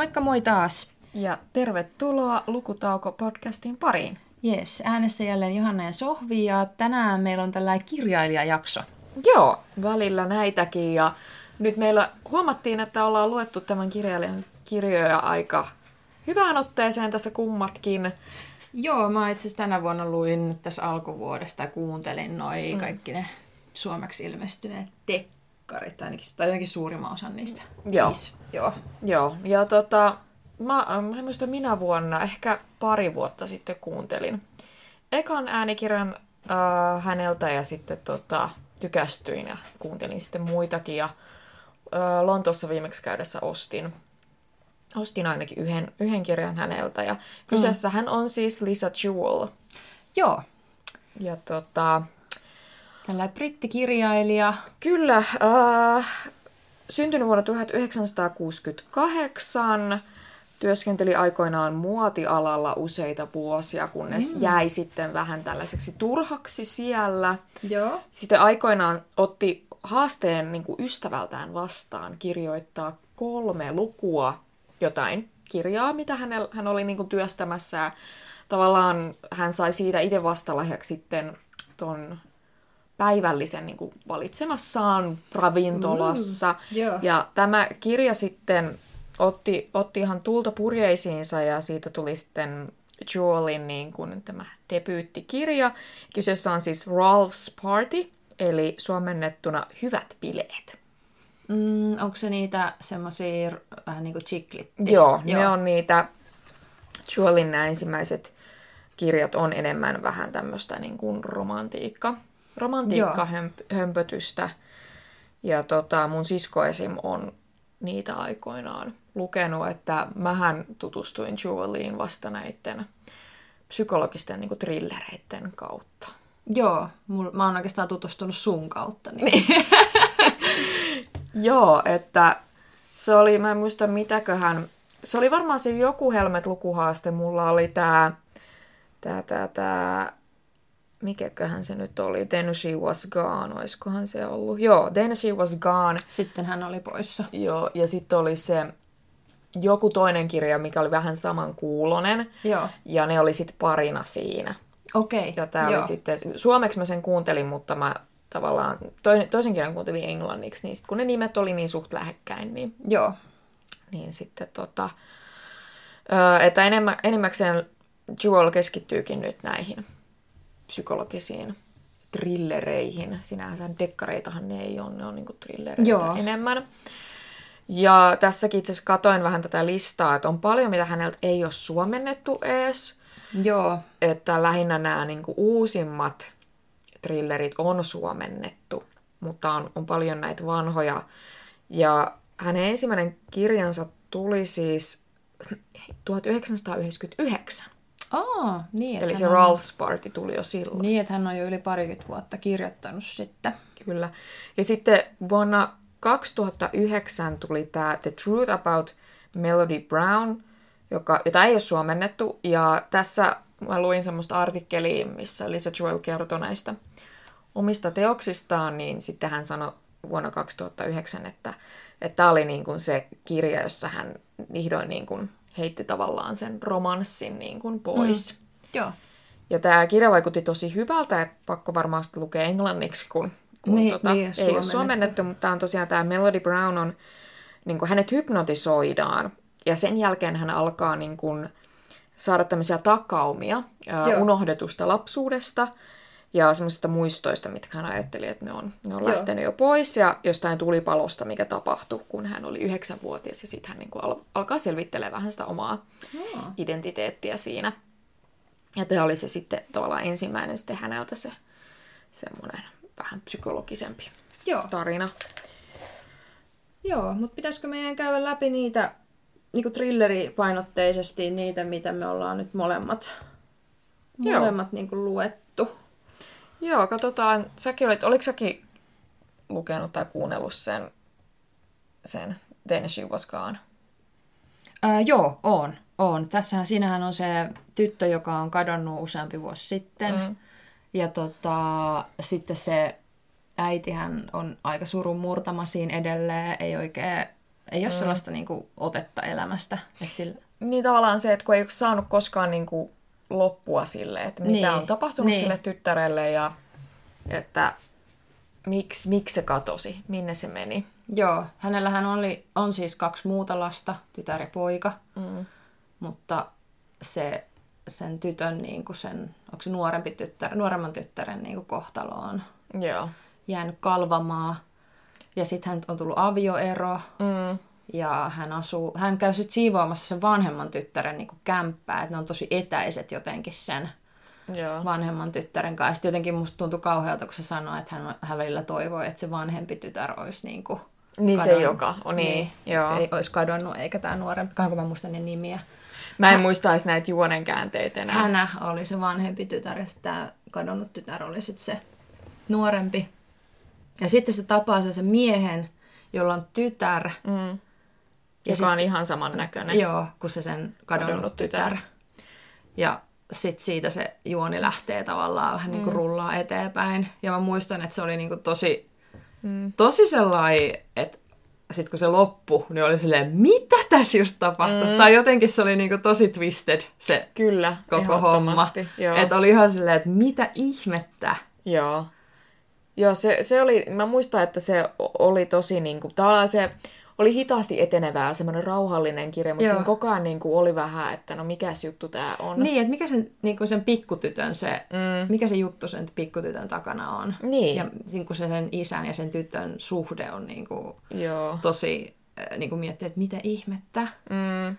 Moikka moi taas. Ja tervetuloa Lukutauko-podcastin pariin. Yes, äänessä jälleen Johanna ja Sohvi ja tänään meillä on tällainen kirjailijajakso. Joo, välillä näitäkin ja nyt meillä huomattiin, että ollaan luettu tämän kirjailijan kirjoja aika hyvään otteeseen tässä kummatkin. Joo, mä itse asiassa tänä vuonna luin tässä alkuvuodesta ja kuuntelin noin mm. kaikki ne suomeksi ilmestyneet dekkarit, ainakin, tai ainakin suurimman osan niistä. Joo. Viisi. Joo. Joo, ja tota, mä, mä en muista minä vuonna, ehkä pari vuotta sitten kuuntelin ekan äänikirjan äh, häneltä ja sitten tota, tykästyin ja kuuntelin sitten muitakin. Ja äh, Lontoossa viimeksi käydessä ostin, ostin ainakin yhden, yhden kirjan häneltä. Ja kyseessä mm. hän on siis Lisa Jewell. Joo. Ja tota, Tällainen brittikirjailija. Kyllä, äh, syntynyt vuonna 1968, työskenteli aikoinaan muotialalla useita vuosia, kunnes mm. jäi sitten vähän tällaiseksi turhaksi siellä. Joo. Sitten aikoinaan otti haasteen niin kuin ystävältään vastaan kirjoittaa kolme lukua jotain kirjaa, mitä hän, hän oli niin kuin työstämässä. Tavallaan hän sai siitä itse vastalahjaksi sitten ton päivällisen niin kuin valitsemassaan ravintolassa. Mm, joo. ja tämä kirja sitten otti, otti ihan tulta purjeisiinsa ja siitä tuli sitten Jewelin niin kuin tämä debyyttikirja. Kyseessä on siis Ralph's Party, eli suomennettuna Hyvät bileet. Mm, onko se niitä semmoisia vähän niin kuin chiklitti? Joo, Joo, ne on niitä, Jewelin nämä ensimmäiset kirjat on enemmän vähän tämmöistä niin kuin romantiikka, romantiikka-hömpötystä. Ja tota, mun sisko esim. on niitä aikoinaan lukenut, että mähän tutustuin Jeweliin vasta näiden psykologisten niin kuin, trillereiden kautta. Joo, mul, mä oon oikeastaan tutustunut sun kautta. Niin. Joo, että se oli, mä en muista mitäköhän, se oli varmaan se joku Helmet-lukuhaaste, mulla oli tää, tää, tää, tää, mikäköhän se nyt oli, Then She Was Gone, oiskohan se ollut? Joo, Then She Was Gone. Sitten hän oli poissa. Joo, ja sitten oli se joku toinen kirja, mikä oli vähän saman kuulonen. Joo. Ja ne oli sitten parina siinä. Okei, Ja tää joo. oli sitten, suomeksi mä sen kuuntelin, mutta mä tavallaan toinen, toisen kirjan kuuntelin englanniksi, niin sit kun ne nimet oli niin suht lähekkäin, niin, Joo. niin sitten tota, ö, että enemmän, enimmäkseen Jewel keskittyykin nyt näihin psykologisiin trillereihin. Sinähän sen dekkareitahan ne ei ole, ne on niinku trillereitä Joo. enemmän. Ja tässäkin itse asiassa katoin vähän tätä listaa, että on paljon, mitä häneltä ei ole suomennettu ees. Joo. Että lähinnä nämä niinku uusimmat trillerit on suomennettu, mutta on, on paljon näitä vanhoja. Ja hänen ensimmäinen kirjansa tuli siis 1999. Aa, niin. Eli se on- Ralph's Party tuli jo silloin. Niin, että hän on jo yli parikymmentä vuotta kirjoittanut sitten. Kyllä. Ja sitten vuonna 2009 tuli tämä The Truth About Melody Brown, joka, jota ei ole suomennettu. Ja tässä mä luin semmoista artikkelia, missä Lisa Jewell kertoi näistä omista teoksistaan, niin sitten hän sanoi vuonna 2009, että että tämä oli niin kuin se kirja, jossa hän vihdoin niin kuin heitti tavallaan sen romanssin niin kuin pois. Mm. Joo. Ja tämä kirja vaikutti tosi hyvältä, että pakko varmaan sitten lukea englanniksi, kun, kun Niin, tota, niin, ei ole suomennettu. mutta tämä on tosiaan tämä Melody Brown on, niin kuin hänet hypnotisoidaan, ja sen jälkeen hän alkaa niin kuin, saada tämmöisiä takaumia ää, unohdetusta lapsuudesta ja semmoisista muistoista, mitkä hän ajatteli, että ne on, ne on Joo. lähtenyt jo pois, ja jostain tulipalosta, mikä tapahtui, kun hän oli yhdeksänvuotias, ja sitten hän niin kuin al- alkaa selvittelemään vähän sitä omaa Aa. identiteettiä siinä. Ja tämä oli se sitten tavallaan ensimmäinen sitten häneltä se semmoinen vähän psykologisempi Joo. tarina. Joo, mutta pitäisikö meidän käydä läpi niitä niinku thrilleripainotteisesti, niitä mitä me ollaan nyt molemmat, Joo. molemmat niinku luettu? Joo, katsotaan. Säkin olit, oliko säkin lukenut tai kuunnellut sen, sen Then She Was Gone? Ää, joo, on. on. Tässähän siinähän on se tyttö, joka on kadonnut useampi vuosi sitten. Mm. Ja tota, sitten se äitihän on aika surun murtama siinä edelleen, ei oikein ei ole mm. sellaista niin kuin, otetta elämästä. Että sillä... Niin tavallaan se, että kun ei ole saanut koskaan niin kuin, loppua sille, että mitä Niin. on tapahtunut Niin. sille tyttärelle ja että miksi, miksi se katosi, minne se meni. Joo, hänellähän oli, on siis kaksi muuta lasta, tytär ja poika, Mm. mutta se, sen tytön, niin kuin sen, onko se nuorempi tyttär, nuoremman tyttären niin kuin kohtalo on Joo. jäänyt kalvamaan. Ja sitten hän on tullut avioero Mm. Ja hän, asuu, hän käy sitten siivoamassa sen vanhemman tyttären niin kuin kämppää, että ne on tosi etäiset jotenkin sen Joo. vanhemman tyttären kanssa. Sitten jotenkin musta tuntui kauhealta, kun se sanoi, että hän, hän välillä toivoi, että se vanhempi tytär olisi niin kuin Niin se, kadonnut. joka on niin. Joo. Ei olisi kadonnut, eikä tämä nuorempi. Kahanko mä muistan ne nimiä. Mä en muistaisi näitä juonen käänteitä enää. Hänä oli se vanhempi tytär ja tämä kadonnut tytär oli sitten se nuorempi. Ja sitten se tapaa sen miehen, jolla on tytär. Mm. Ja Joka sit on ihan samannäköinen. Joo, kun se sen kadonnut, Kadonnut tytär. tytär. Ja sitten siitä se juoni lähtee tavallaan vähän niin kuin rullaa eteenpäin. Ja mä muistan, että se oli niin kuin tosi, Mm. tosi sellainen, että sitten kun se loppui, niin oli silleen, mitä tässä just tapahtui? Mm. Tai jotenkin se oli niin kuin tosi twisted se Kyllä, koko homma. Että oli ihan silleen, että mitä ihmettä. Joo. Joo, se, se oli, mä muistan, että se oli tosi niin kuin, tavallaan se oli hitaasti etenevää, semmoinen rauhallinen kirja, mutta Joo. siinä koko ajan niin kuin, oli vähän, että no mikäs juttu tää on. Niin, että mikä sen, niin kuin sen pikkutytön se, Mm. mikä se juttu sen pikkutytön takana on. Niin. Ja niin kuin se sen isän ja sen tytön suhde on niin kuin, Joo. tosi, äh, niin kuin miettii, että mitä ihmettä. Mm.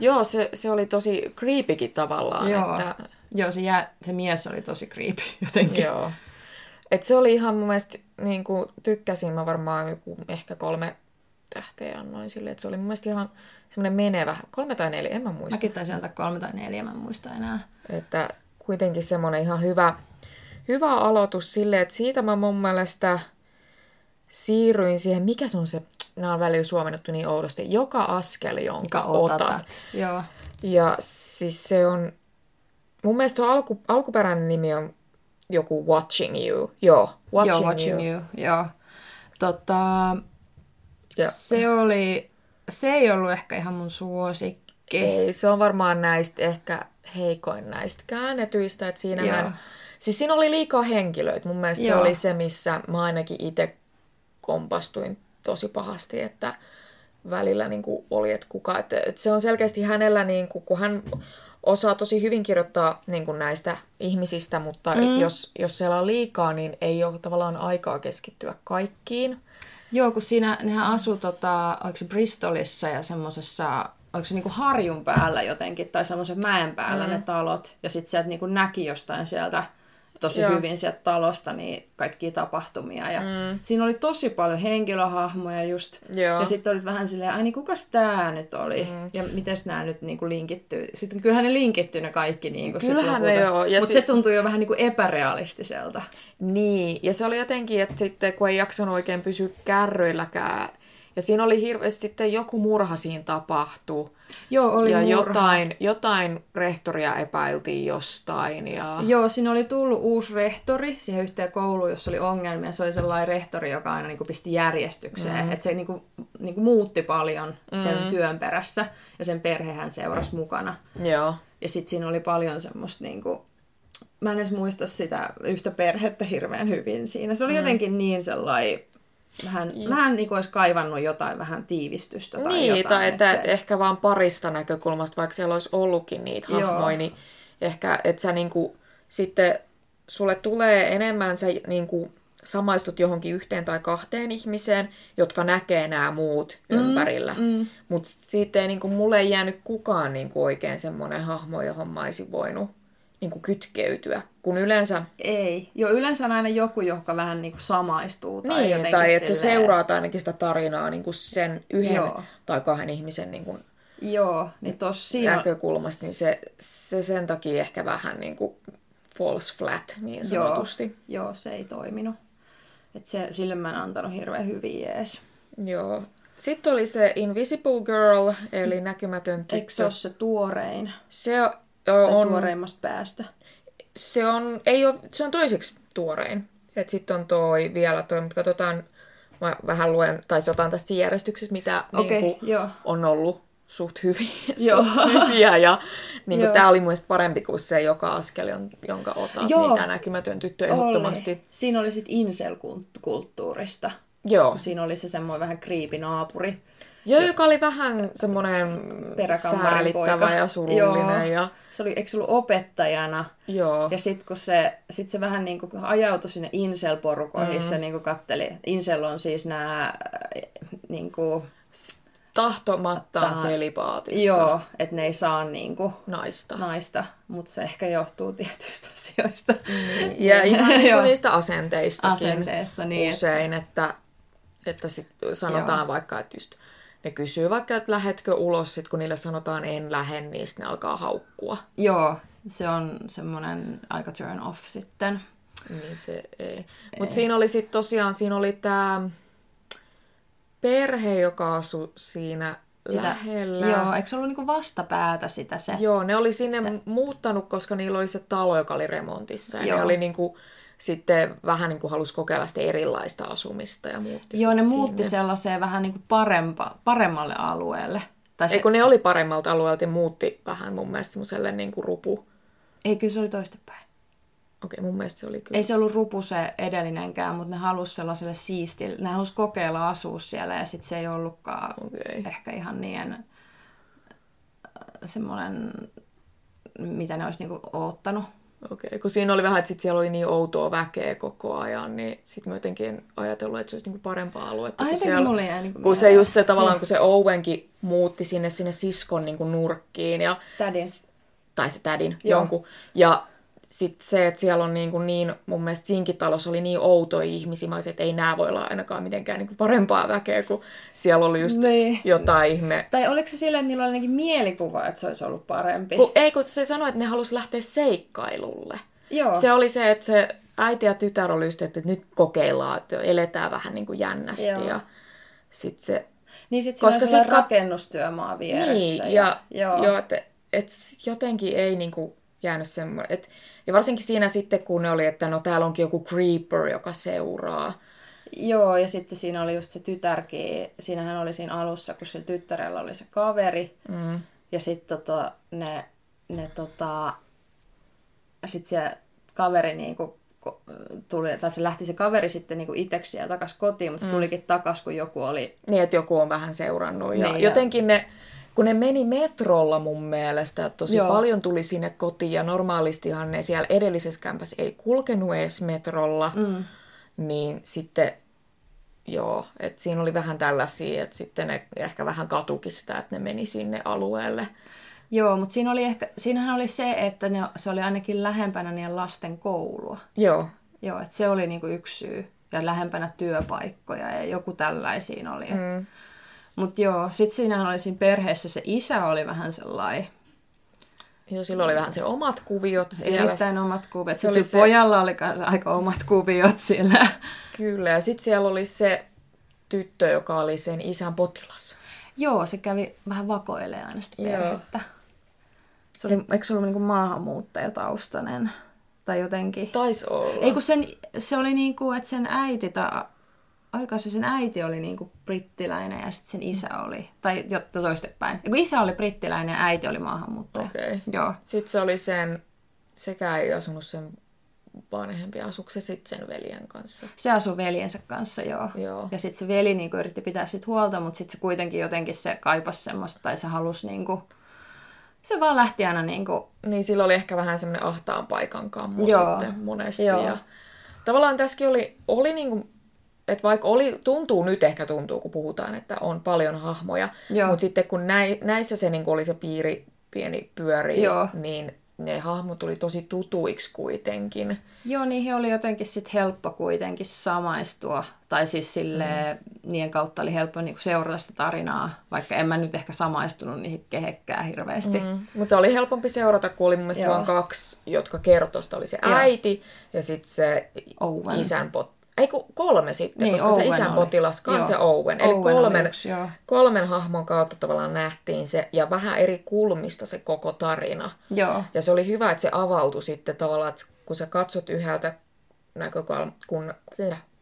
Joo, se, se oli tosi creepykin tavallaan. Joo. Että, Joo, se, jää, se mies oli tosi creepy jotenkin. joo. Et se oli ihan mun mielestä, niin kuin, tykkäsin mä varmaan joku ehkä kolme tähteä annoin sille, että se oli mun mielestä ihan semmoinen menevä, kolme tai neljä, en mä muista. Mäkin taisin antaa kolme tai neljä, mä en muista enää. Että kuitenkin semmoinen ihan hyvä, hyvä aloitus sille, että siitä mä mun mielestä siirryin siihen, mikä se on se, nämä on välillä suomennettu niin oudosti, joka askel, jonka Joka otat. otat. Joo. Ja siis se on, mun mielestä alku, alkuperäinen nimi on joku Watching You. Joo, Watching, Joo, watching you. Joo. Tota, Ja, se oli, se ei ollut ehkä ihan mun suosikki. ei, se on varmaan näistä ehkä heikoin näistä käännetyistä, että siinähän, Joo. siis siinä oli liikaa henkilöitä. Mun mielestä se Joo. oli se, missä mä ainakin itse kompastuin tosi pahasti, että välillä niin kuin oli, että kuka, että, että se on selkeästi hänellä, niin kuin, kun hän osaa tosi hyvin kirjoittaa niin kuin näistä ihmisistä, mutta mm. jos, jos siellä on liikaa, niin ei ole tavallaan aikaa keskittyä kaikkiin. Joo, kun siinä nehän asuu, tota, oliko se Bristolissa ja semmoisessa, oliko se niinku harjun päällä jotenkin, tai semmoisen mäen päällä mm. ne talot. Ja sitten sieltä niinku näki jostain sieltä tosi Joo. Hyvin sieltä talosta niin kaikkia tapahtumia. Ja mm. Siinä oli tosi paljon henkilöhahmoja just. Joo. Ja sitten olit vähän silleen, ai niin kukas tää nyt oli? Mm. Ja miten nämä nyt niinku linkittyy? Sitten kyllähän ne linkittyy ne kaikki niinku Kyllähän ne joo, Mutta sit- se tuntui jo vähän niinku epärealistiselta. Niin, ja se oli jotenkin, että sitten kun ei jaksanut oikein pysyä kärryilläkään, ja siinä oli hirveästi sitten joku murha siinä tapahtui. Joo, oli ja murha. jotain, jotain rehtoria epäiltiin jostain. Ja... Joo, siinä oli tullut uusi rehtori siihen yhteen kouluun, jossa oli ongelmia. Se oli sellainen rehtori, joka aina niin kuin pisti järjestykseen. Mm. Että se niin kuin, niin kuin muutti paljon sen Mm. työn perässä. Ja sen perhehän seurasi mukana. Joo. Ja sitten siinä oli paljon semmoista... Niin kuin, mä en edes muista sitä yhtä perhettä hirveän hyvin siinä. Se oli mm. jotenkin niin sellainen... Vähän, vähän niin kuin olisi kaivannut jotain vähän tiivistystä tai niin, jotain. tai että, se- että ehkä vaan parista näkökulmasta, vaikka siellä olisi ollutkin niitä Joo. hahmoja, niin ehkä, että sä niinku, sitten sulle tulee enemmän, sä niinku samaistut johonkin yhteen tai kahteen ihmiseen, jotka näkee nämä muut mm, ympärillä. mm. Mutta sitten ei, niinku, mulle ei jäänyt kukaan niinku, oikein semmoinen hahmo, johon mä olisin voinut niinku, kytkeytyä. Kun yleensä, Ei. Jo yleensä on aina joku, joka vähän niin kuin samaistuu. Tai niin, jotenkin tai että silleen- seuraat ainakin sitä tarinaa niinku, sen yhden Joo. tai kahden ihmisen niinku, Joo, niin tossa siinä... näkökulmasta, niin se, se sen takia ehkä vähän niin kuin false flat niin Joo, sanotusti. joo, se ei toiminut. Et se, sille mä en antanut hirveän hyviä jees. Joo. Sitten oli se Invisible Girl, eli näkymätön tyttö. Eikö se ole se tuorein? Se on, tuoreimmasta päästä? se on, ei ole, se on toiseksi tuorein. Sitten on toi vielä toi, mutta katsotaan mä vähän luen, tai otan tästä järjestyksessä, mitä Okei, niin kuin, joo. on ollut suht, hyviä, Joo. suht hyviä. Ja niin Joo. tämä oli mun parempi kuin se joka askel, jon- jonka otat. Joo. Niin tämä näkymätön tyttö ehdottomasti. Oli. Siinä oli sitten incel-kulttuurista. Joo. Siinä oli se semmoinen vähän kriipi Joo, joka oli vähän semmoinen säälittävä ja surullinen. Joo. Ja, Se oli, eikö se ollut opettajana? joo. Ja sitten kun se, sit se vähän niin kuin ajautui sinne incel-porukoihin, mm. se niin kuin katteli. Incel on siis nämä niin kuin, Tahtomattaan selibaatissa joo, että ne ei saa niin kuin, naista. naista, mutta se ehkä johtuu tietyistä asioista. Ja ihan niin Joo. kuin niistä asenteistakin Asenteesta, niin, usein, että, että sit sanotaan Joo. vaikka, että just ne kysyy vaikka, että lähetkö ulos, sit kun niille sanotaan en lähde, niin ne alkaa haukkua. Joo, se on semmoinen aika turn off sitten. Niin se ei. Mutta siinä oli sitten tosiaan, siinä oli tämä perhe, joka asui siinä Sitä, lähellä. Joo, eikö se ollut niinku vastapäätä sitä se? Joo, ne oli sinne Sitä... muuttanut, koska niillä oli se talo, joka oli remontissa. Ja Joo. ne oli niinku, sitten vähän niin kuin halusi kokeilla sitä erilaista asumista ja muutti Joo, ne muutti sinne. sellaiseen vähän niinku parempa, paremmalle alueelle. Tai se, Ei kun ne oli paremmalta alueelta ja muutti vähän mun mielestä semmoiselle niin kuin rupu. ei, kyllä se oli toistepäin. Okei, mun mielestä se oli kyllä. Ei se ollut rupu se edellinenkään, mutta ne halusi sellaiselle siistille. Ne halusi kokeilla asua siellä ja sitten se ei ollutkaan Okei. ehkä ihan niin äh, semmoinen, mitä ne olisi niinku oottanut. Okei, kun siinä oli vähän, että sit siellä oli niin outoa väkeä koko ajan, niin sitten mä jotenkin ajatellut, että se olisi niinku parempaa aluetta. Ai, kun siellä- mulle jäi niinku kun se mieleen. just se tavallaan, kun se Owenkin muutti sinne, sinne siskon niin kuin nurkkiin ja Tädin. tai se tädin Joo. jonkun. Ja sitten se, että siellä on niin, kuin niin, mun mielestä siinkin talossa oli niin outoja ihmisiä, mä olisin, että ei nämä voi olla ainakaan mitenkään niin kuin parempaa väkeä, kun siellä oli just Niin. jotain ihme. Tai oliko se silleen, että niillä oli ainakin mielikuva, että se olisi ollut parempi? Kun, ei, kun se sanoi, että ne halusi lähteä seikkailulle. Joo. Se oli se, että se äiti ja tytär oli just, että nyt kokeillaan, että eletään vähän niin kuin jännästi. Joo. Ja sit se Niin sit Koska sit kat- rakennustyömaa vieressä. Niin, ja, joo. joo. että et jotenkin ei niinku jäänyt semmoinen. Et, ja varsinkin siinä sitten, kun ne oli, että no täällä onkin joku creeper, joka seuraa. Joo, ja sitten siinä oli just se tytärkin, siinähän oli siinä alussa, kun sillä tyttärellä oli se kaveri, Mm. ja sitten tota, ne, ne tota, sit se kaveri niinku tuli, tai se lähti se kaveri sitten niinku itseksi ja takas kotiin, mutta se tulikin takas, kun joku oli, Niin, että joku on vähän seurannut. Ja Niin, ja- jotenkin ne, kun ne meni metrolla mun mielestä, että tosi Joo. Paljon tuli sinne kotiin, ja normaalistihan ne siellä edellisessä kämpässä ei kulkenut edes metrolla, mm, niin sitten joo, että siinä oli vähän tällaisia, että sitten ne ehkä vähän katuki sitä, että ne meni sinne alueelle. joo, mutta siinä oli ehkä, siinähän oli se, että ne, se oli ainakin lähempänä niiden lasten koulua. Joo, Joo, että se oli niinku yksi syy. Ja lähempänä työpaikkoja ja joku tällaisiin oli. Mm. Mutta joo, sitten siinähän oli siinä perheessä se isä oli vähän sellainen Joo, sillä oli vähän se omat kuviot siellä. erittäin omat kuviot. Se Sitten oli se pojalla oli kanssa aika omat kuviot siellä. Kyllä, ja sitten siellä oli se tyttö, joka oli sen isän potilas. joo, se kävi vähän vakoilemaan aina sitä Joo. perhettä. Se oli, eikö se ollut niinku maahanmuuttajataustainen? Tai jotenkin. Taisi olla. Ei kun sen, se oli niinku, että sen äiti, tai oliko se sen äiti oli niinku brittiläinen ja sitten sen isä oli, tai jotta toistepäin. Kun isä oli brittiläinen ja äiti oli maahanmuuttaja. Okei. Okay. Joo. Sitten se oli sen, sekä ei asunut sen vanhempi, asuiko se sitten sen veljen kanssa? Se asui veljensä kanssa, joo. Joo. Ja sitten se veli niinku yritti pitää sit huolta, mutta sitten se kuitenkin jotenkin se kaipasi semmoista, tai se halusi niinku, se vaan lähti aina niinku, Niin sillä oli ehkä vähän semmoinen ahtaan paikan kammo Joo. sitten monesti. Joo. Ja tavallaan tässäkin oli, oli niinku, että vaikka oli, tuntuu nyt ehkä tuntuu, kun puhutaan, että on paljon hahmoja, Joo. mutta sitten kun näi, näissä se niinku oli se piiri pieni pyöri, Joo. niin ne hahmot tuli tosi tutuiksi kuitenkin. joo, niihin oli jotenkin sit helppo kuitenkin samaistua. Tai siis sille mm. niiden kautta oli helppo niinku seurata sitä tarinaa, vaikka en mä nyt ehkä samaistunut niihin kehekkään hirveästi. Mm. Mutta oli helpompi seurata, kun oli mun mielestä Joo. vain kaksi, jotka kertoi. Oli se Joo. äiti ja sitten se Owen. isän pot... Ei kun kolme sitten, Niin, koska se Owen isän oli. potilas kanssa Joo. Owen. Eli Owen kolmen, yksi, joo. kolmen hahmon kautta tavallaan nähtiin se, ja vähän eri kulmista se koko tarina. Joo. Ja se oli hyvä, että se avautui sitten tavallaan, että kun sä katsot yhdeltä kun,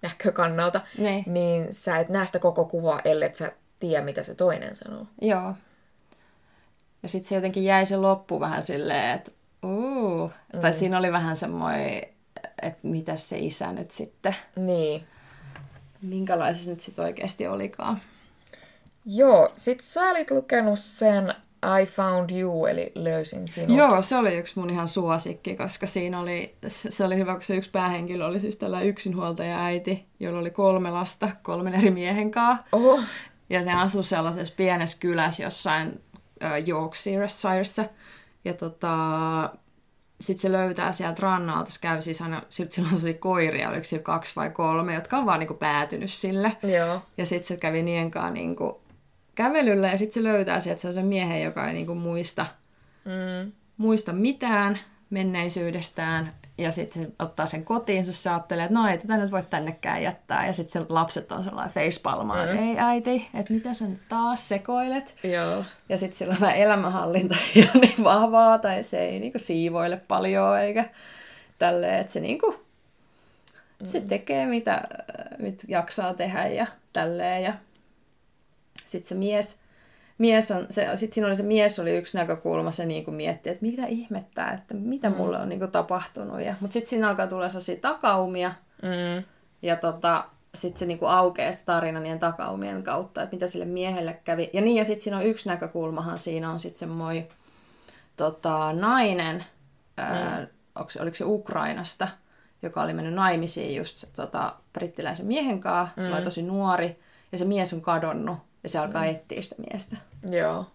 näkökannalta, Niin. niin sä et näe sitä koko kuvaa, ellei sä tiedä, mitä se toinen sanoo. Joo. Ja sitten se jotenkin jäi se loppu vähän silleen, että uu. Mm. Tai siinä oli vähän semmoinen, että mitä se isä nyt sitten, Niin. minkälainen se nyt sitten oikeasti olikaan. Joo, sit sä olit lukenut sen I Found You, eli löysin sinut. Joo, se oli yksi mun ihan suosikki, koska siinä oli, se oli hyvä, kun se yksi päähenkilö oli siis tällä yksinhuoltaja äiti, jolla oli kolme lasta kolmen eri miehen kanssa. Oho. Ja ne asui sellaisessa pienessä kylässä jossain äh, Yorkshireissa. Ja tota, sitten se löytää sieltä rannalta, se käy siis aina, sit sillä on koiria, oliko sillä kaksi vai kolme, jotka on vaan niinku päätynyt sille. Joo. Ja sitten se kävi niiden kanssa niinku kävelyllä ja sitten se löytää sieltä sellaisen miehen, joka ei niinku muista, Mm. muista mitään menneisyydestään. Ja sitten se ottaa sen kotiin, se ajattelee, että no ei tätä nyt voi tännekään jättää. Ja sitten se lapset on sellainen facepalmaa, että ei äiti, että mitä sä nyt taas sekoilet. Joo. Ja sitten sillä on vähän elämänhallinta ja niin vahvaa, tai se ei niinku siivoile paljon, eikä tälleen, että se niinku, mm. se tekee mitä, mitä jaksaa tehdä ja tälleen. Ja sitten se mies, mies on, se, sit siinä oli se mies oli yksi näkökulma, se niinku mietti, että mitä ihmettä, että mitä mulle on niinku tapahtunut. Ja, mutta sitten siinä alkaa tulla sellaisia takaumia, Mm. ja tota, sitten se niinku aukeaa se tarina niiden takaumien kautta, että mitä sille miehelle kävi. Ja niin, ja sitten siinä on yksi näkökulmahan, siinä on sitten semmoinen tota, nainen, mm. ää, onko, oliko se Ukrainasta, joka oli mennyt naimisiin just tota, brittiläisen miehen kanssa. Se oli tosi nuori, ja se mies on kadonnut, ja se alkaa mm. etsiä sitä miestä. Joo.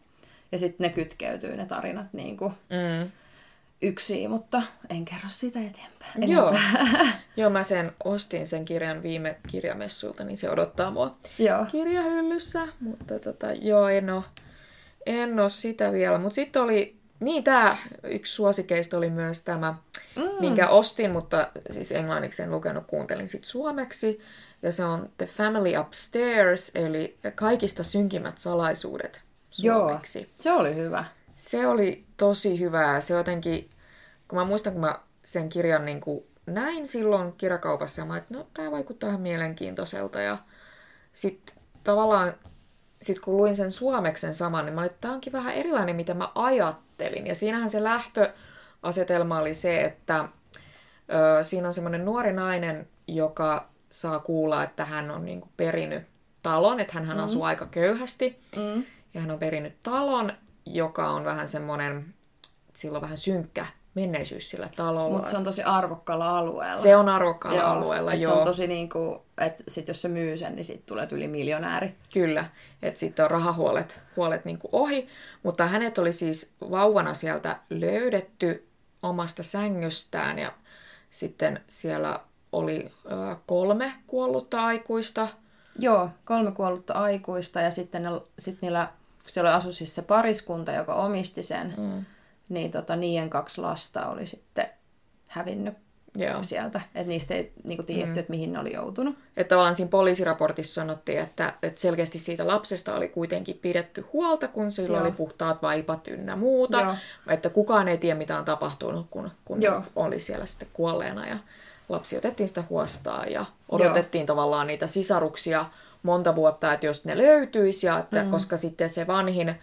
Ja sitten ne kytkeytyy ne tarinat niin kuin Mm. yksin, mutta en kerro sitä eteenpäin. Joo. enempää. Joo, mä sen ostin sen kirjan viime kirjamessulta, niin se odottaa mua Joo. kirjahyllyssä. Mutta tota, joo, en oo, en oo sitä vielä. Mutta sitten oli, niin tää yksi suosikeista oli myös tämä, mm. minkä ostin, mutta siis englanniksi en lukenut, kuuntelin sit suomeksi. Ja se on The Family Upstairs, eli kaikista synkimmät salaisuudet suomeksi. Joo, se oli hyvä. Se oli tosi hyvää. Se jotenkin, kun mä muistan, kun mä sen kirjan niin kuin näin silloin kirjakaupassa, ja mä että no, tää vaikuttaa ihan mielenkiintoiselta. Ja sitten tavallaan, sit kun luin sen suomeksen saman, niin mä olin, että tää onkin vähän erilainen, mitä mä ajattelin. Ja siinähän se lähtöasetelma oli se, että ö, siinä on semmoinen nuori nainen, joka saa kuulla, että hän on niin kuin perinyt talon, että hän, hän asuu aika köyhästi. Mm. Ja hän on perinyt talon, joka on vähän semmoinen, sillä on vähän synkkä menneisyys sillä talolla. Mutta se on tosi arvokkaalla alueella. se on arvokkaalla Joo, alueella, et joo. Se on tosi niinku, että sit jos se myy sen, niin siitä tulee yli miljonääri. Kyllä, että sitten on rahahuolet huolet niin ohi. Mutta hänet oli siis vauvana sieltä löydetty omasta sängystään ja sitten siellä oli ö, kolme kuollutta aikuista. Joo, kolme kuollutta aikuista ja sitten ne, sit niillä, siellä asui siis se pariskunta, joka omisti sen, Mm. niin tota, niiden kaksi lasta oli sitten hävinnyt Joo. sieltä. Että niistä ei niinku tiedetty, mm. että mihin ne oli joutunut. Että tavallaan siinä poliisiraportissa sanottiin, että, että selkeästi siitä lapsesta oli kuitenkin pidetty huolta, kun sillä Joo. oli puhtaat vaipat ynnä muuta. Joo. Että kukaan ei tiedä, mitä on tapahtunut, kun, kun Joo. oli siellä sitten kuolleena. Ja lapsi otettiin sitä huostaan ja odotettiin tavallaan niitä sisaruksia monta vuotta, että jos ne löytyisi. Ja että, mm. Koska sitten se vanhin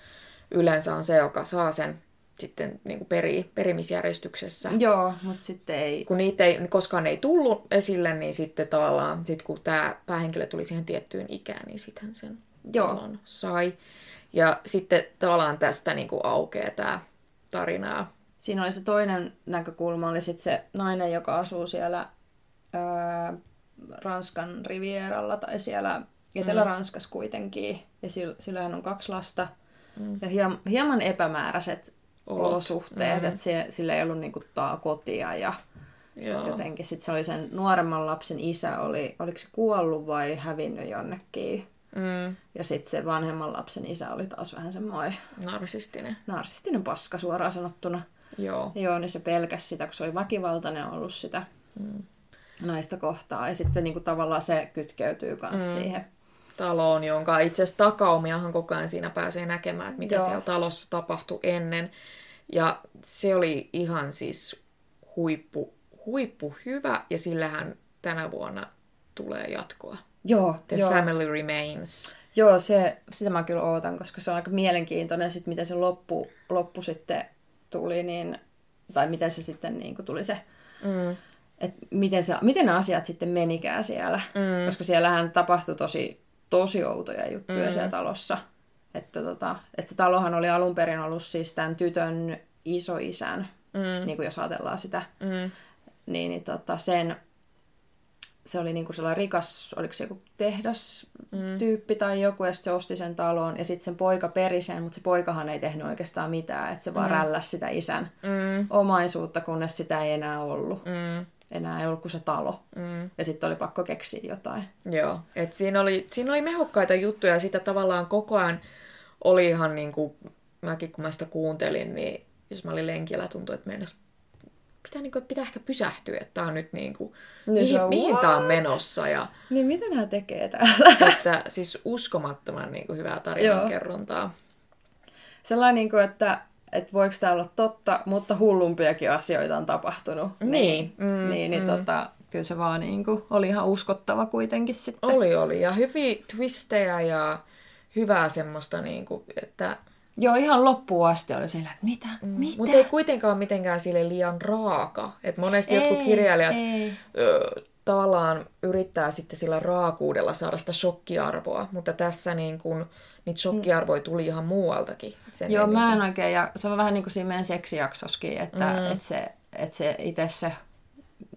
yleensä on se, joka saa sen sitten niin kuin peri, perimisjärjestyksessä Joo, mutta sitten ei. kun niitä ei, koskaan ei tullut esille, niin sitten tavallaan, sit kun tämä päähenkilö tuli siihen tiettyyn ikään, niin sitten sen Joo. sai. Ja sitten tavallaan tästä niin kuin aukeaa tämä tarina. Siinä oli se toinen näkökulma, oli sitten se nainen, joka asuu siellä ää, Ranskan rivieralla tai siellä Etelä-Ranskassa kuitenkin. Ja sillä, hän on kaksi lasta. Mm. Ja hiem, hieman epämääräiset Olot. olosuhteet, mm. että se, sillä ei ollut niinku taa kotia ja Joo. jotenkin. Sitten se oli sen nuoremman lapsen isä, oli, oliko se kuollut vai hävinnyt jonnekin. Mm, Ja sitten se vanhemman lapsen isä oli taas vähän semmoinen narsistinen. narsistinen paska suoraan sanottuna. Joo. Joo, niin se pelkäsi sitä, kun se oli väkivaltainen ollut sitä Mm. naista kohtaa. Ja sitten niin kuin, tavallaan se kytkeytyy myös mm. siihen. Taloon, jonka itse asiassa takaumiahan koko ajan siinä pääsee näkemään, että mitä Joo. siellä talossa tapahtui ennen. Ja se oli ihan siis huippu, huippu hyvä, ja sillähän tänä vuonna tulee jatkoa. Joo, The joo. Family Remains. Joo, se, sitä mä kyllä ootan, koska se on aika mielenkiintoinen, sit miten se loppu, loppu sitten tuli, niin, tai miten se sitten niin kuin tuli se, Mm. että miten, se, miten ne asiat sitten menikään siellä. Mm. Koska siellähän tapahtui tosi, tosi outoja juttuja Mm. siellä talossa. Että, tota, että se talohan oli alun perin ollut siis tämän tytön isoisän, Mm. niin kuin jos ajatellaan sitä, Mm. niin, niin tota, sen, se oli niinku sellainen rikas, oliko se joku tehdas Mm. tyyppi tai joku, ja se osti sen talon, ja sitten sen poika peri sen, mutta se poikahan ei tehnyt oikeastaan mitään, että se vaan Mm. rälläsi sitä isän Mm. omaisuutta, kunnes sitä ei enää ollut. Mm. Enää ei ollut kuin se talo. Mm. Ja sitten oli pakko keksiä jotain. Joo, et siinä oli, siinä oli mehukkaita juttuja ja sitä tavallaan koko ajan oli ihan niin kuin, mäkin kun mä sitä kuuntelin, niin jos mä olin lenkillä, tuntui, että meinas, pitää, niin kuin, pitää ehkä pysähtyä, että tää on nyt niin kuin, Niin mihin, on, mihin tää on menossa. Ja, Niin mitä nämä tekee täällä? että siis uskomattoman niin kuin, hyvää tarinankerrontaa. Sellainen, niin kuin, että, että voiko tämä olla totta, mutta hullumpiakin asioita on tapahtunut. Niin, Niin, mm, niin, niin mm. tota, kyllä se vaan niin kuin, oli ihan uskottava kuitenkin sitten. Oli, oli. Ja hyviä twistejä ja hyvää semmoista, niin kuin, että Joo, ihan loppuun asti oli sillä, että mitä? mitä? Mutta ei kuitenkaan mitenkään sille liian raaka. Et monesti ei, jotkut kirjailijat Ei. Ö, tavallaan yrittää sitten sillä raakuudella saada sitä shokkiarvoa, mutta tässä niin kun, niitä shokkiarvoja tuli ihan muualtakin. Sen Joo, mä niin en oikein, ja se on vähän niin kuin siinä meidän seksijaksoskin, että Mm. mm. et se, et se itse se,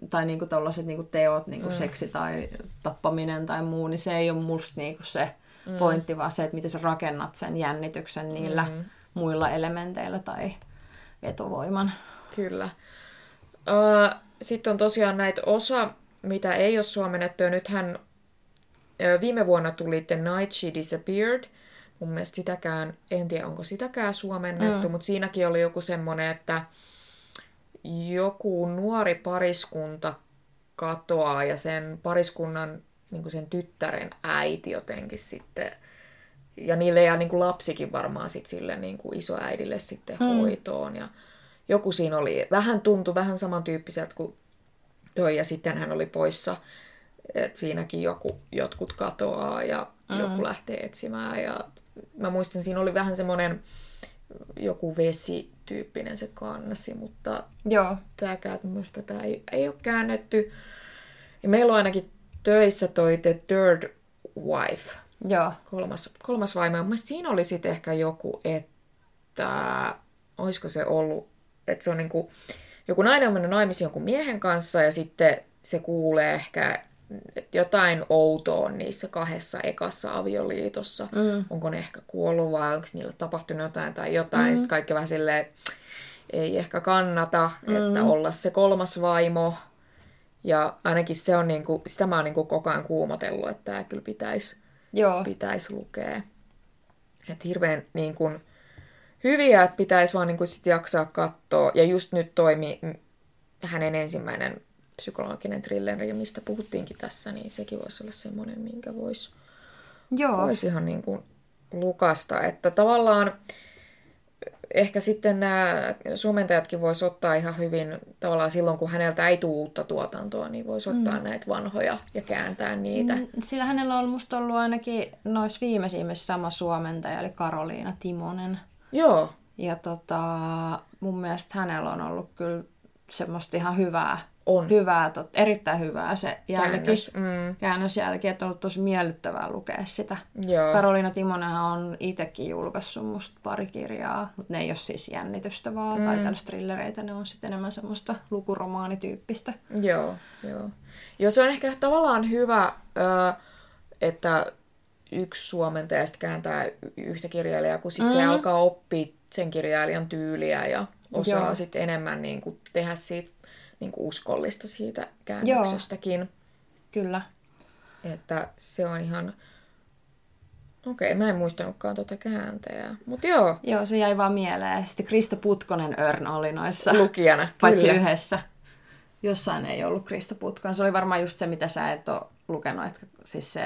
tai niinku tollaset niinku teot, niinku mm. seksi tai tappamisen tai muu, niin se ei ole musta niinku se mm. pointti, vaan se, että miten sä rakennat sen jännityksen niillä mm. muilla elementeillä tai vetovoiman. Kyllä. Uh, sitten on tosiaan näitä osa, mitä ei ole suomennettu. Nythän viime vuonna tuli The Night She Disappeared. Mun mielestä sitäkään, en tiedä onko sitäkään suomennettu, mm. mutta siinäkin oli joku semmoinen, että joku nuori pariskunta katoaa ja sen pariskunnan niin sen tyttären äiti jotenkin sitten ja niille ja niin kuin lapsikin varmaan sit sille niin kuin isoäidille sitten hmm. hoitoon. Ja joku siinä oli, vähän tuntui vähän samantyyppiseltä kuin toi, ja sitten hän oli poissa. Et siinäkin joku, jotkut katoaa ja hmm. joku lähtee etsimään. Ja mä muistan, siinä oli vähän semmoinen joku vesityyppinen se kannasi, mutta Joo. tämäkään mun mielestä tätä ei, ei ole käännetty. Ja meillä on ainakin töissä toi The Third Wife, Joo. kolmas, kolmas vaimo. Mielestä siinä oli sitten ehkä joku, että olisiko se ollut, että se on niinku, joku nainen on mennyt naimisiin jonkun miehen kanssa ja sitten se kuulee ehkä jotain outoa niissä kahdessa ekassa avioliitossa. Mm. Onko ne ehkä kuollut vai onko niillä tapahtunut jotain tai jotain. Mm. Ja sitten kaikki vähän silleen, ei ehkä kannata, mm. että olla se kolmas vaimo. Ja ainakin se on niinku, sitä mä oon niinku koko ajan kuumotellut, että tämä kyllä pitäisi Joo. pitäisi lukea. Että hirveän niin kun, hyviä, että pitäisi vaan niin kun sit jaksaa katsoa. Ja just nyt toimi hänen ensimmäinen psykologinen thrilleri, mistä puhuttiinkin tässä, niin sekin voisi olla semmoinen, minkä voisi vois ihan niin kuin lukasta. Että tavallaan ehkä sitten nämä suomentajatkin voisi ottaa ihan hyvin, tavallaan silloin kun häneltä ei tule uutta tuotantoa, niin voisi ottaa mm. näitä vanhoja ja kääntää niitä. Mm. Sillä hänellä on musta ollut ainakin noissa viimeisimmissä sama suomentaja, eli Karoliina Timonen. Joo, Ja tota, mun mielestä hänellä on ollut kyllä semmoista ihan hyvää, on. hyvää tot, erittäin hyvää se jälki, Käännös, mm. käännösjälki, että on ollut tosi miellyttävää lukea sitä. Joo. Karoliina Timonenhan on itsekin julkaissut musta pari kirjaa, mutta ne ei ole siis jännitystä vaan, mm. tai tällaista thrillereitä, ne on sitten enemmän semmoista lukuromaanityyppistä. Joo, joo. Joo, se on ehkä tavallaan hyvä, että yksi suomentaja sitten kääntää yhtä kirjailijaa, kun sitten mm. se alkaa oppia sen kirjailijan tyyliä ja osaa sitten enemmän niin kuin, tehdä siitä niin kuin uskollista siitä käännöksestäkin. Kyllä. Että se on ihan... Okei, mä en muistanutkaan tuota kääntäjää. Mutta joo, Joo, se jäi vaan mieleen. Sitten Krista Putkonen Örn oli noissa, lukijana. paitsi kyllä. yhdessä. Jossain ei ollut Krista Putkonen. Se oli varmaan just se, mitä sä et ole lukenut. Että siis se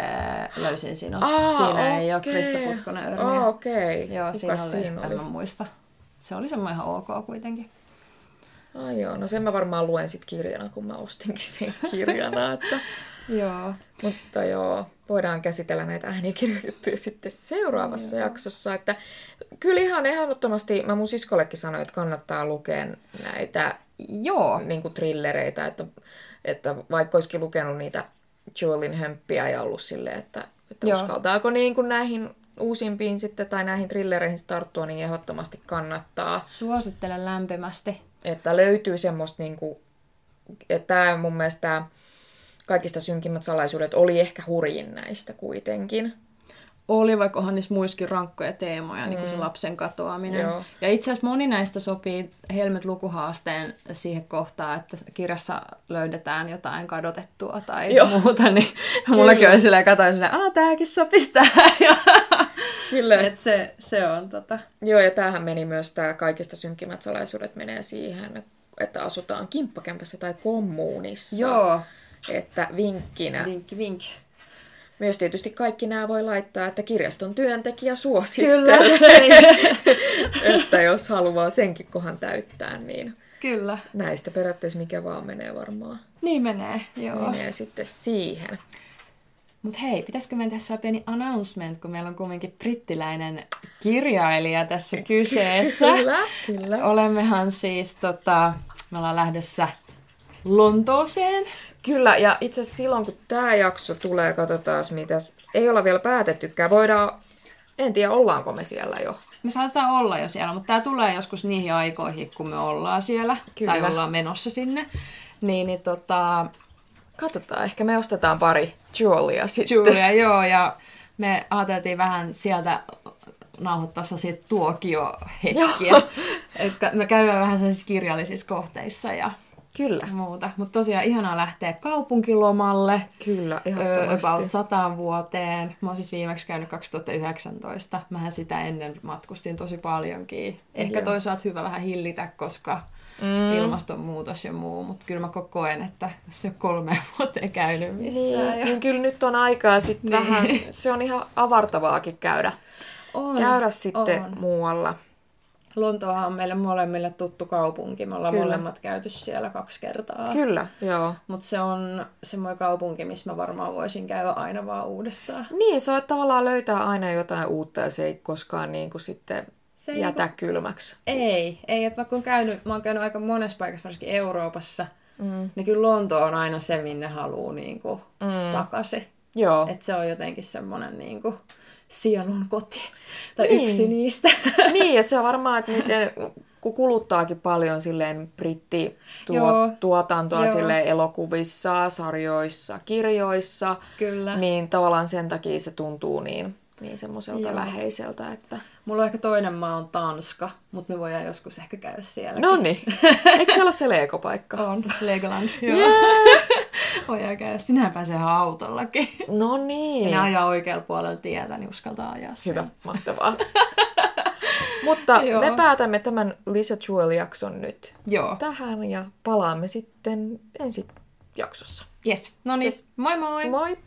löysin sinut. Aa, siinä ei ole. Krista Putkonen Örniä. Aa, okei. Joo, Kuka siinä oli, siinä en oli? mä muista. Se oli semmoinen ihan ok kuitenkin. Ai joo, no sen mä varmaan luen sit kirjana, kun mä ostinkin sen kirjana. Että... Joo. Mutta joo, voidaan käsitellä näitä äänikirjajuttuja sitten seuraavassa joo. jaksossa. Että kyllä ihan ehdottomasti, mä mun siskollekin sanoin, että kannattaa lukea näitä joo. Niin kuin trillereitä, että, että vaikka olisikin lukenut niitä Joelin hömppiä ja ollut silleen, että, että uskaltaako niin kuin näihin uusimpiin sitten tai näihin trillereihin tarttua, niin ehdottomasti kannattaa. Suosittelen lämpimästi. Että löytyy semmoista, niin kuin, että tämä mun mielestä kaikista synkimmät salaisuudet oli ehkä hurjin näistä kuitenkin. Oli, vaikka onhan niissä muissakin rankkoja teemoja, mm. niin kuin se mm. lapsen katoaminen. Joo. Ja itse asiassa moni näistä sopii Helmet lukuhaasteen siihen kohtaan, että kirjassa löydetään jotain kadotettua tai Joo. muuta, niin Kyllä. mullakin oli silleen, katsoin silleen, aah, tääkin sopisi tähän. Kyllä. Et se, se on tota... Joo, ja tämähän meni myös, tämä kaikista synkimmät salaisuudet menee siihen, että asutaan kimppakämpässä tai kommuunissa. Joo. Että vinkkinä. Vinkki, vink. Myös tietysti kaikki nämä voi laittaa, että kirjaston työntekijä suosittelee. Kyllä. että jos haluaa senkin kohan täyttää, niin Kyllä. näistä periaatteessa mikä vaan menee varmaan. Niin menee, joo. Menee sitten siihen. Mutta hei, pitäisikö meidän tässä pieni announcement, kun meillä on kuitenkin brittiläinen kirjailija tässä kyseessä. kyllä, kyllä. Olemmehan siis, tota, me ollaan lähdössä Lontooseen. Kyllä, ja itse asiassa silloin kun tämä jakso tulee, katsotaan mitä ei olla vielä päätettykään. Voidaan, en tiedä ollaanko me siellä jo. Me saatetaan olla jo siellä, mutta tämä tulee joskus niihin aikoihin, kun me ollaan siellä. Kyllä. Tai ollaan menossa sinne. Niin, niin tota... Katsotaan, ehkä me ostetaan pari Julia sitten. Julia, joo, ja me ajateltiin vähän sieltä nauhoittaa sellaisia tuokiohetkiä. että me käydään vähän sellaisissa kirjallisissa kohteissa ja Kyllä. muuta. Mutta tosiaan ihanaa lähteä kaupunkilomalle. Kyllä, ehdottomasti. About sataan vuoteen. Mä oon siis viimeksi käynyt 2019. Mähän sitä ennen matkustin tosi paljonkin. Ehkä Joo. toisaalta hyvä vähän hillitä, koska mm. ilmastonmuutos ja muu, mutta kyllä mä koen, että jos se kolme vuoteen käynyt missään. Niin, ja... niin kyllä nyt on aikaa sitten niin. vähän, se on ihan avartavaakin käydä, on, käydä sitten on. muualla. Lontoohan on meille molemmille tuttu kaupunki. Me ollaan Kyllä. molemmat käyty siellä kaksi kertaa. Kyllä, joo. Mutta se on semmoinen kaupunki, missä mä varmaan voisin käydä aina vaan uudestaan. Niin, se on tavallaan löytää aina jotain uutta ja se ei koskaan niin kuin sitten se ei jätä niinku... kylmäksi. Ei, ei. Että vaikka on käynyt, mä oon käynyt aika monessa paikassa, varsinkin Euroopassa, mm. niin kyllä Lonto on aina se, minne haluaa niin kuin, mm. takaisin. Joo. Että se on jotenkin semmoinen niin kuin, sielun koti. Tai niin. yksi niistä. Niin, ja se on varmaan, että miten, kun kuluttaakin paljon silleen brittituotantoa silleen elokuvissa, sarjoissa, kirjoissa, Kyllä. niin tavallaan sen takia se tuntuu niin, niin semmoiselta Joo. läheiseltä, että... Mulla on ehkä toinen maa on Tanska, mutta me voidaan joskus ehkä käydä siellä. No niin. Eikö se ole se Lego-paikka? On, Legoland, joo. Yeah. Voidaan käydä. Sinähän pääsee ihan autollakin. No niin. Ja ne ajaa oikealla puolella tietä, niin uskaltaa ajaa sen. Hyvä, mahtavaa. Mutta Joo. me päätämme tämän Lisa Jewel-jakson nyt Joo. tähän ja palaamme sitten ensi jaksossa. Yes. No niin, yes. moi moi! Moi!